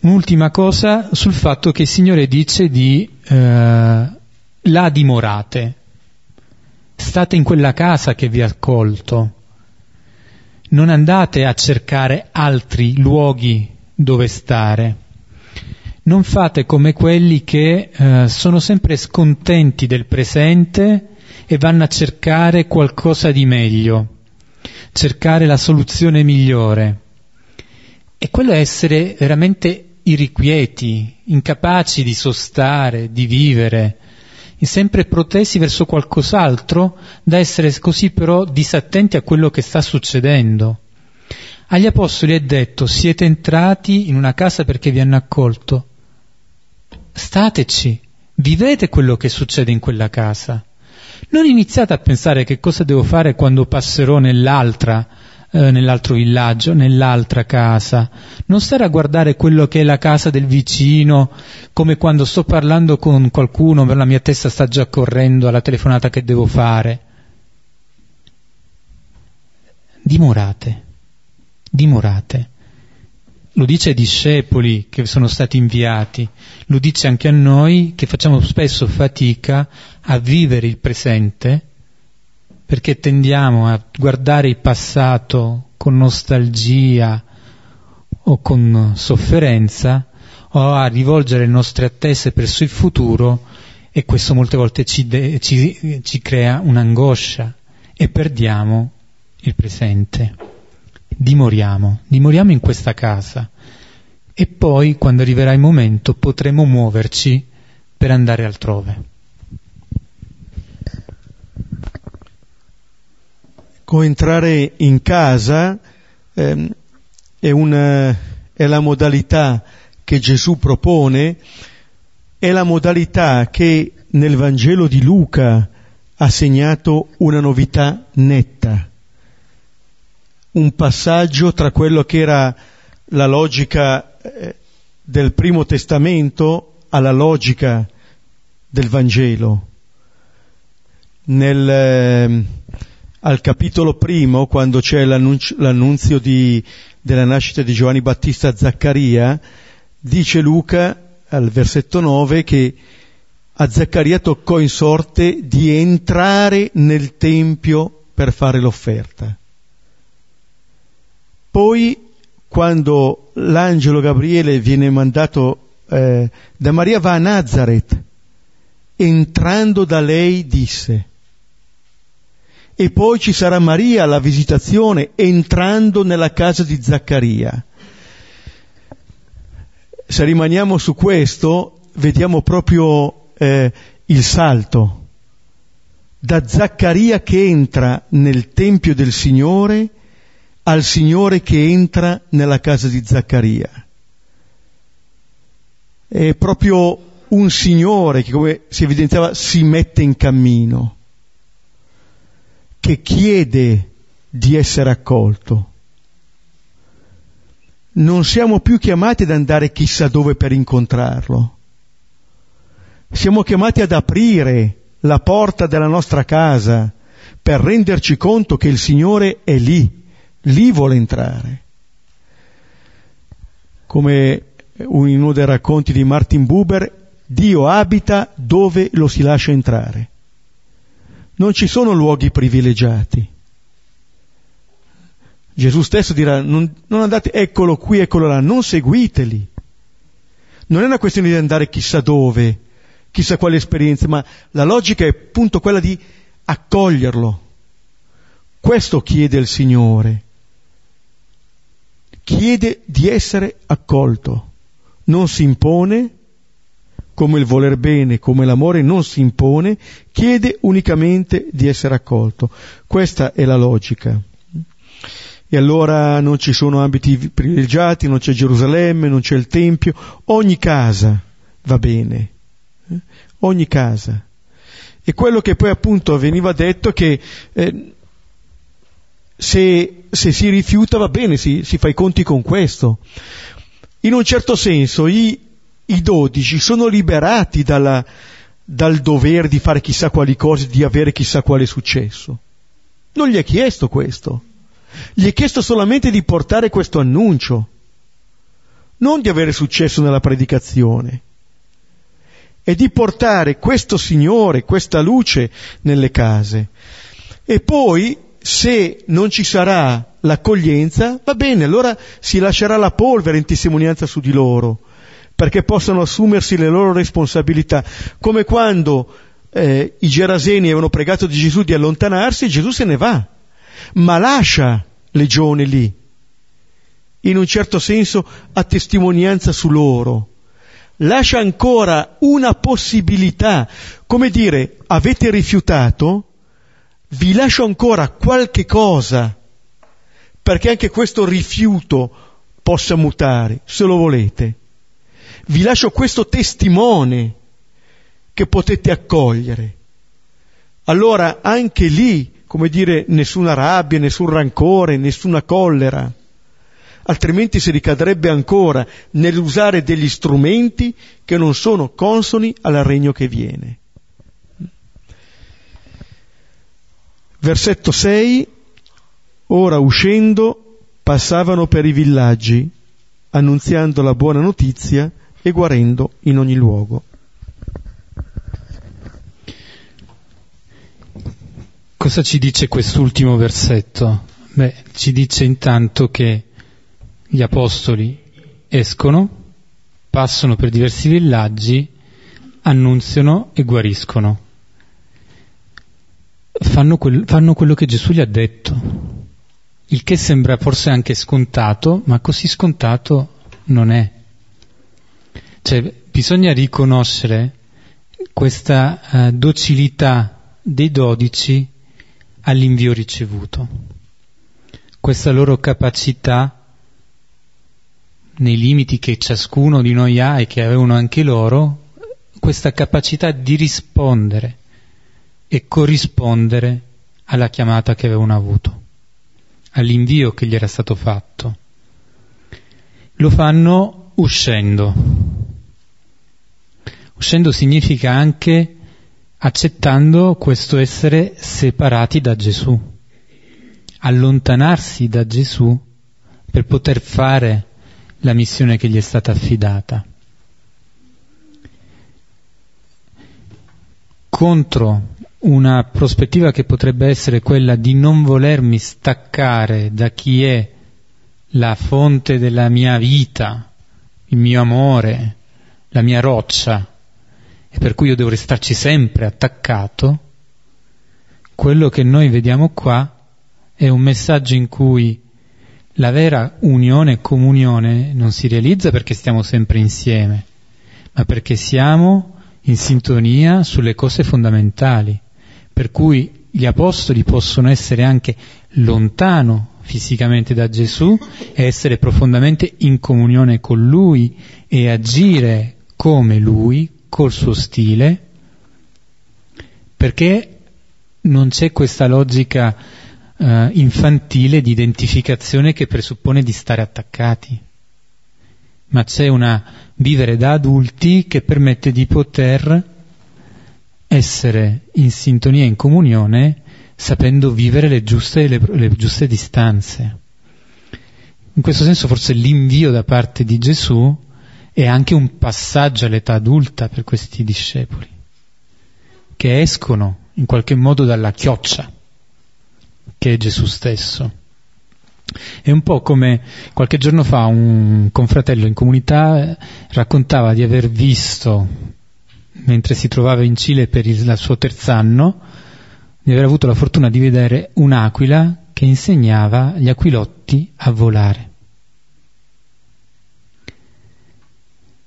Un'ultima cosa sul fatto che il Signore dice di eh, là dimorate, state in quella casa che vi ha accolto, non andate a cercare altri luoghi dove stare, non fate come quelli che eh, sono sempre scontenti del presente e vanno a cercare qualcosa di meglio, cercare la soluzione migliore. E quello è essere veramente irrequieti, incapaci di sostare, di vivere, sempre protesi verso qualcos'altro, da essere così però disattenti a quello che sta succedendo. Agli apostoli è detto, siete entrati in una casa perché vi hanno accolto stateci, vivete quello che succede in quella casa. Non iniziate a pensare che cosa devo fare quando passerò nell'altra, eh, nell'altro villaggio, nell'altra casa. Non stare a guardare quello che è la casa del vicino, come quando sto parlando con qualcuno, la mia testa sta già correndo alla telefonata che devo fare. Dimorate, dimorate. Lo dice ai discepoli che sono stati inviati, lo dice anche a noi che facciamo spesso fatica a vivere il presente perché tendiamo a guardare il passato con nostalgia o con sofferenza o a rivolgere le nostre attese verso il futuro e questo molte volte ci, de- ci, ci crea un'angoscia e perdiamo il presente. Dimoriamo, dimoriamo in questa casa e poi quando arriverà il momento potremo muoverci per andare altrove. Entrare in casa ehm, è, una, è la modalità che Gesù propone, è la modalità che nel Vangelo di Luca ha segnato una novità netta, un passaggio tra quello che era la logica eh, del primo testamento alla logica del Vangelo. Nel, eh, al capitolo primo, quando c'è l'annunzio, l'annunzio di, della nascita di Giovanni Battista a Zaccaria, dice Luca al versetto 9 che a Zaccaria toccò in sorte di entrare nel Tempio per fare l'offerta. Poi, quando l'angelo Gabriele viene mandato eh, da Maria, va a Nazareth. Entrando da lei disse. E poi ci sarà Maria alla visitazione, entrando nella casa di Zaccaria. Se rimaniamo su questo, vediamo proprio eh, il salto da Zaccaria che entra nel Tempio del Signore al Signore che entra nella casa di Zaccaria. È proprio un Signore che, come si evidenziava, si mette in cammino, che chiede di essere accolto. Non siamo più chiamati ad andare chissà dove per incontrarlo siamo chiamati ad aprire la porta della nostra casa per renderci conto che il Signore è lì, lì vuole entrare. Come in uno dei racconti di Martin Buber, Dio abita dove lo si lascia entrare. Non ci sono luoghi privilegiati. Gesù stesso dirà, non, non andate, eccolo qui, eccolo là, non seguiteli. Non è una questione di andare chissà dove, chissà quale esperienza, ma la logica è appunto quella di accoglierlo. Questo chiede il Signore. Chiede di essere accolto. Non si impone, come il voler bene, come l'amore non si impone, chiede unicamente di essere accolto. Questa è la logica. E allora non ci sono ambiti privilegiati, non c'è Gerusalemme, non c'è il Tempio, ogni casa va bene ogni casa. E quello che poi appunto veniva detto è che eh, se, se, si rifiuta va bene, si, si, fa i conti con questo. In un certo senso i, i dodici sono liberati dalla, dal dovere di fare chissà quali cose, di avere chissà quale successo. Non gli è chiesto questo. Gli è chiesto solamente di portare questo annuncio, non di avere successo nella predicazione e di portare questo Signore, questa luce nelle case. E poi, se non ci sarà l'accoglienza, va bene, allora si lascerà la polvere in testimonianza su di loro, perché possano assumersi le loro responsabilità, come quando eh, i Geraseni avevano pregato di Gesù di allontanarsi, Gesù se ne va, ma lascia legione lì, in un certo senso a testimonianza su loro. Lascia ancora una possibilità, come dire, avete rifiutato, vi lascio ancora qualche cosa, perché anche questo rifiuto possa mutare, se lo volete. Vi lascio questo testimone che potete accogliere. Allora anche lì, come dire, nessuna rabbia, nessun rancore, nessuna collera altrimenti si ricadrebbe ancora nell'usare degli strumenti che non sono consoni al regno che viene. Versetto 6. Ora uscendo passavano per i villaggi, annunziando la buona notizia e guarendo in ogni luogo. Cosa ci dice quest'ultimo versetto? Beh, ci dice intanto che gli apostoli escono, passano per diversi villaggi, annunziano e guariscono. Fanno, quel, fanno quello che Gesù gli ha detto. Il che sembra forse anche scontato, ma così scontato non è. Cioè, bisogna riconoscere questa uh, docilità dei dodici all'invio ricevuto, questa loro capacità nei limiti che ciascuno di noi ha e che avevano anche loro, questa capacità di rispondere e corrispondere alla chiamata che avevano avuto all'invio che gli era stato fatto. Lo fanno uscendo. Uscendo significa anche accettando questo essere separati da Gesù, allontanarsi da Gesù per poter fare la missione che gli è stata affidata. Contro una prospettiva che potrebbe essere quella di non volermi staccare da chi è la fonte della mia vita, il mio amore, la mia roccia, e per cui io dovrei starci sempre attaccato, quello che noi vediamo qua è un messaggio in cui la vera unione e comunione non si realizza perché stiamo sempre insieme, ma perché siamo in sintonia sulle cose fondamentali per cui gli apostoli possono essere anche lontano fisicamente da Gesù e essere profondamente in comunione con Lui e agire come Lui, col suo stile, perché non c'è questa logica uh, infantile di identificazione che presuppone di stare attaccati, ma c'è una vivere da adulti che permette di poter essere in sintonia, in comunione, sapendo vivere le giuste, le, le giuste distanze. In questo senso forse l'invio da parte di Gesù è anche un passaggio all'età adulta per questi discepoli, che escono in qualche modo dalla chioccia che è Gesù stesso. È un po' come qualche giorno fa un confratello in comunità raccontava di aver visto mentre si trovava in Cile per il, suo terzo anno, di aver avuto la fortuna di vedere un'aquila che insegnava agli aquilotti a volare.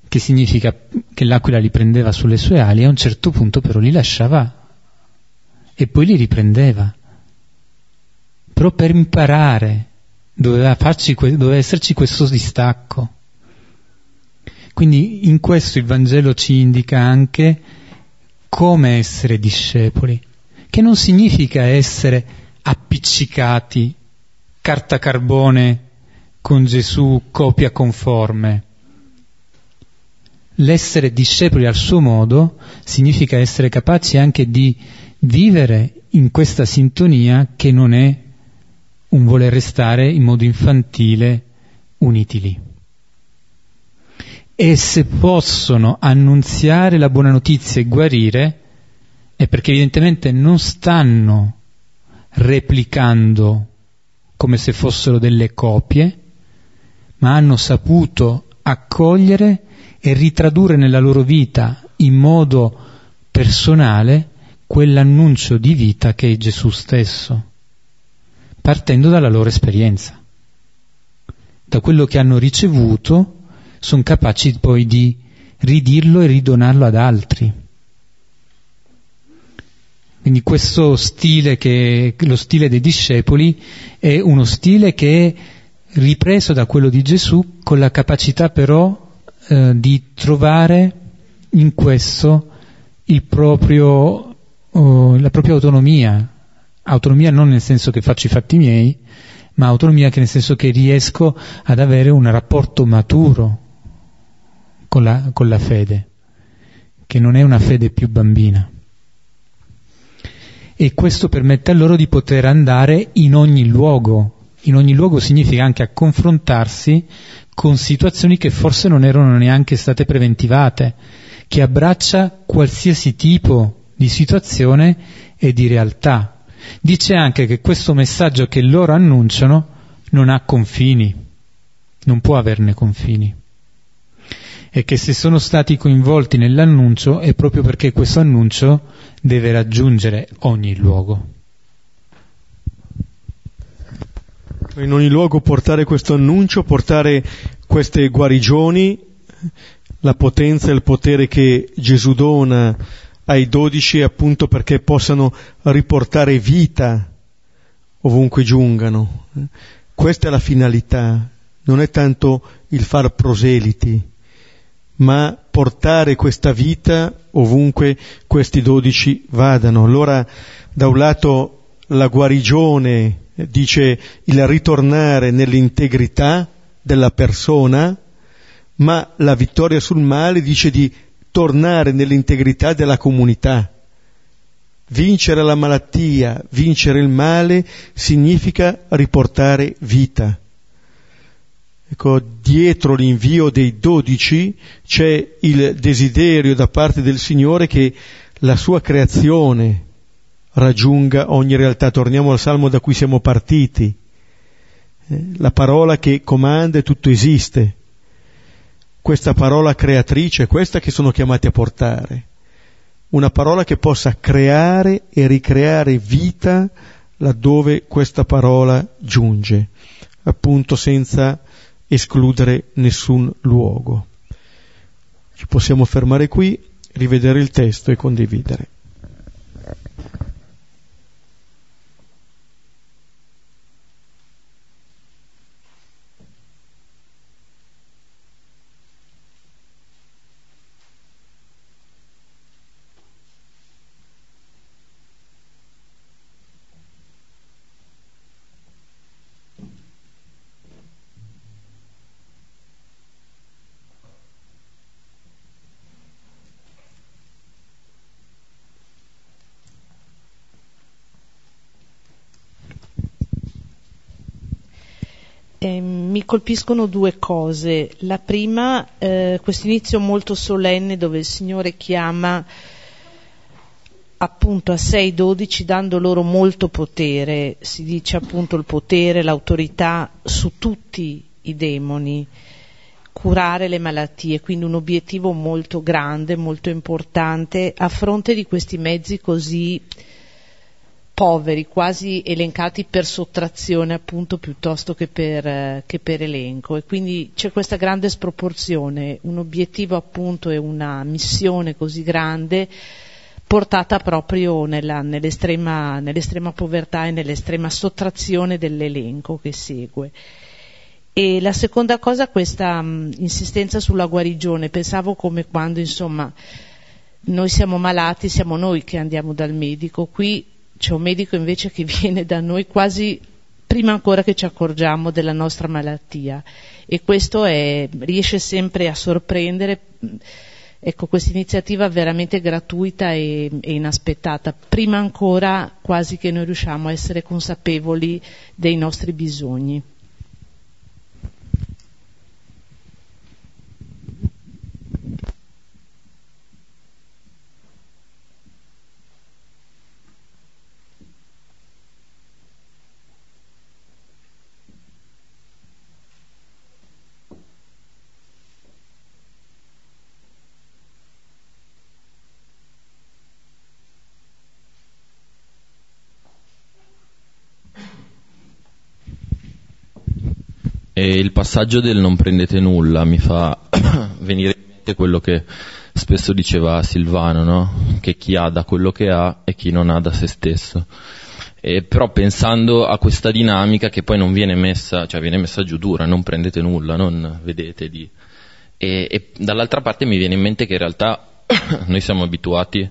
Che significa che l'aquila li prendeva sulle sue ali e a un certo punto però li lasciava e poi li riprendeva. Però per imparare doveva, farci, doveva esserci questo distacco. Quindi in questo il Vangelo ci indica anche come essere discepoli, che non significa essere appiccicati, carta carbone con Gesù, copia conforme. L'essere discepoli al suo modo significa essere capaci anche di vivere in questa sintonia che non è un voler restare in modo infantile uniti lì e se possono annunziare la buona notizia e guarire, è perché evidentemente non stanno replicando come se fossero delle copie, ma hanno saputo accogliere e ritradurre nella loro vita in modo personale quell'annuncio di vita che è Gesù stesso, partendo dalla loro esperienza, da quello che hanno ricevuto sono capaci poi di ridirlo e ridonarlo ad altri. Quindi questo stile che lo stile dei discepoli è uno stile che è ripreso da quello di Gesù con la capacità però eh, di trovare in questo proprio, oh, la propria autonomia, autonomia non nel senso che faccio i fatti miei, ma autonomia che nel senso che riesco ad avere un rapporto maturo con la, con la fede, che non è una fede più bambina. E questo permette a loro di poter andare in ogni luogo In ogni luogo significa anche a confrontarsi con situazioni che forse non erano neanche state preventivate, che abbraccia qualsiasi tipo di situazione e di realtà. Dice anche che questo messaggio che loro annunciano non ha confini, non può averne confini. E che se sono stati coinvolti nell'annuncio è proprio perché questo annuncio deve raggiungere ogni luogo. In ogni luogo portare questo annuncio, portare queste guarigioni, la potenza e il potere che Gesù dona ai dodici appunto perché possano riportare vita ovunque giungano. Questa è la finalità, non è tanto il far proseliti, ma portare questa vita ovunque questi dodici vadano. Allora, da un lato, la guarigione dice il ritornare nell'integrità della persona, ma la vittoria sul male dice di tornare nell'integrità della comunità. Vincere la malattia, vincere il male, significa riportare vita. Ecco, dietro l'invio dei dodici c'è il desiderio da parte del Signore che la sua creazione raggiunga ogni realtà. Torniamo al salmo da cui siamo partiti. Eh, la parola che comanda e tutto esiste questa parola creatrice, questa che sono chiamati a portare, una parola che possa creare e ricreare vita laddove questa parola giunge, appunto senza escludere nessun luogo. Ci possiamo fermare qui, rivedere il testo e condividere. Eh, mi colpiscono due cose. La prima, eh, questo inizio molto solenne dove il Signore chiama appunto a 6-12 dando loro molto potere, si dice appunto il potere, l'autorità su tutti i demoni, curare le malattie, quindi un obiettivo molto grande, molto importante. A fronte di questi mezzi così poveri, quasi elencati per sottrazione appunto piuttosto che per, eh, che per, elenco. E quindi c'è questa grande sproporzione, un obiettivo appunto e una missione così grande portata proprio nella, nell'estrema, nell'estrema povertà e nell'estrema sottrazione dell'elenco che segue. E la seconda cosa, questa mh, insistenza sulla guarigione, pensavo come quando insomma noi siamo malati, siamo noi che andiamo dal medico, qui c'è un medico invece che viene da noi quasi prima ancora che ci accorgiamo della nostra malattia e questo è, riesce sempre a sorprendere. Ecco, questa iniziativa veramente gratuita e, e, inaspettata, prima ancora quasi che noi riusciamo a essere consapevoli dei nostri bisogni. E il passaggio del non prendete nulla mi fa venire in mente quello che spesso diceva Silvano, no? che chi ha da quello che ha e chi non ha da se stesso. E però pensando a questa dinamica che poi non viene messa, cioè viene messa giù dura, non prendete nulla, non vedete di... E, e dall'altra parte mi viene in mente che in realtà noi siamo abituati eh,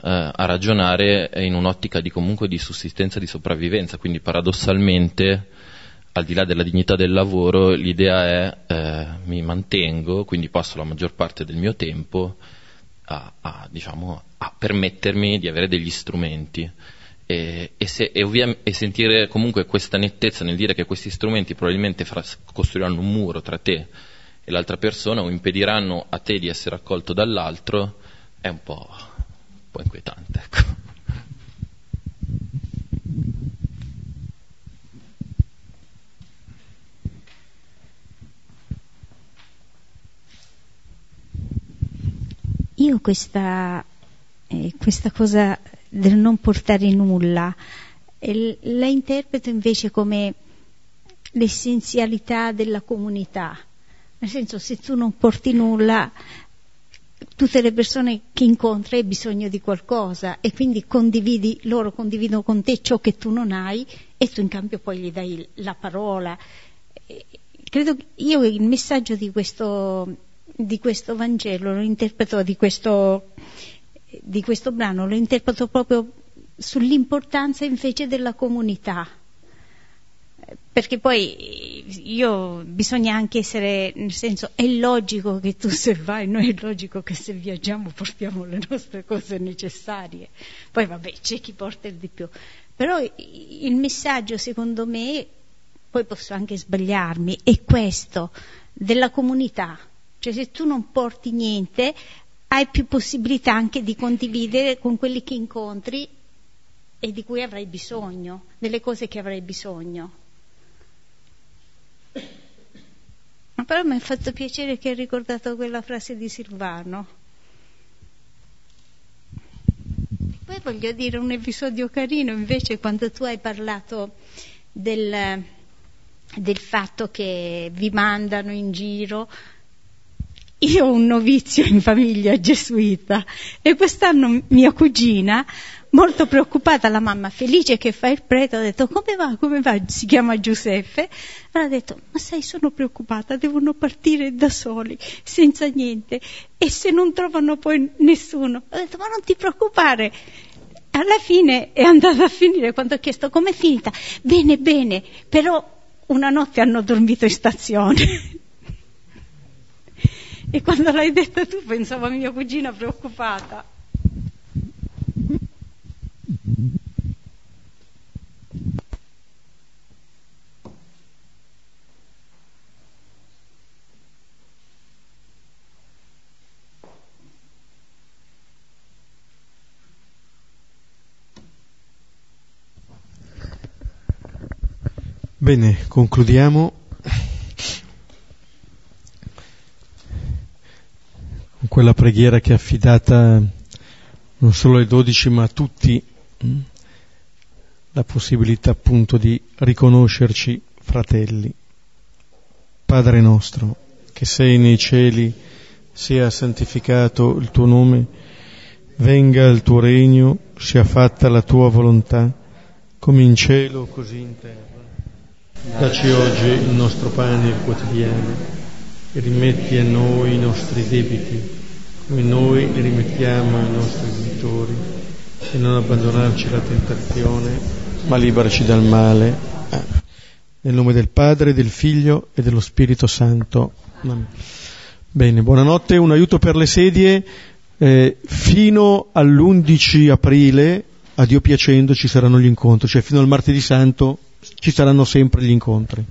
a ragionare in un'ottica di comunque di sussistenza, di sopravvivenza, quindi paradossalmente al di là della dignità del lavoro, l'idea è eh, mi mantengo, quindi passo la maggior parte del mio tempo a, a, diciamo, a permettermi di avere degli strumenti e, e, se, e, ovvia, e, sentire comunque questa nettezza nel dire che questi strumenti probabilmente fra, costruiranno un muro tra te e l'altra persona o impediranno a te di essere accolto dall'altro è un po', un po inquietante. Ecco. Io questa, eh, questa cosa del non portare nulla la interpreto invece come l'essenzialità della comunità. Nel senso, se tu non porti nulla, tutte le persone che incontri hai bisogno di qualcosa e quindi condividi, loro condividono con te ciò che tu non hai e tu in cambio poi gli dai la parola. Credo io il messaggio di questo, di questo Vangelo lo interpreto, di questo, di questo brano, lo interpreto proprio sull'importanza invece della comunità perché poi io bisogna anche essere, nel senso, è logico che tu se vai, noi è logico che se viaggiamo portiamo le nostre cose necessarie. Poi vabbè, c'è chi porta il di più. Però il messaggio, secondo me, poi posso anche sbagliarmi, è questo, della comunità. Cioè se tu non porti niente, hai più possibilità anche di condividere con quelli che incontri e di cui avrai bisogno, delle cose che avrai bisogno. Ma però mi ha fatto piacere che hai ricordato quella frase di Silvano. Poi voglio dire un episodio carino invece quando tu hai parlato del, del fatto che vi mandano in giro io ho un novizio in famiglia gesuita e quest'anno mia cugina molto preoccupata la mamma, felice che fa il prete, ha detto come va, come va, si chiama Giuseppe, allora ha detto ma sai sono preoccupata, devono partire da soli, senza niente e se non trovano poi nessuno, ha detto ma non ti preoccupare, alla fine è andata a finire quando ho chiesto com'è finita, bene bene, però una notte hanno dormito in stazione. E quando l'hai detto tu pensavo a mia cugina preoccupata. Bene, concludiamo con quella preghiera che è affidata non solo ai dodici ma a tutti, mm, la possibilità appunto di riconoscerci fratelli. Padre nostro, che sei nei cieli, sia santificato il tuo nome, venga il tuo regno, sia fatta la tua volontà, come in cielo così in terra. Dacci oggi il nostro pane quotidiano e rimetti a noi i nostri debiti, come noi li rimettiamo ai nostri debitori, e non abbandonarci alla tentazione, ma liberaci dal male. Nel nome del Padre, del Figlio e dello Spirito Santo. Bene, buonanotte, un aiuto per le sedie. Eh, fino all'11 aprile, a Dio piacendo, ci saranno gli incontri, cioè fino al martedì santo ci saranno sempre gli incontri.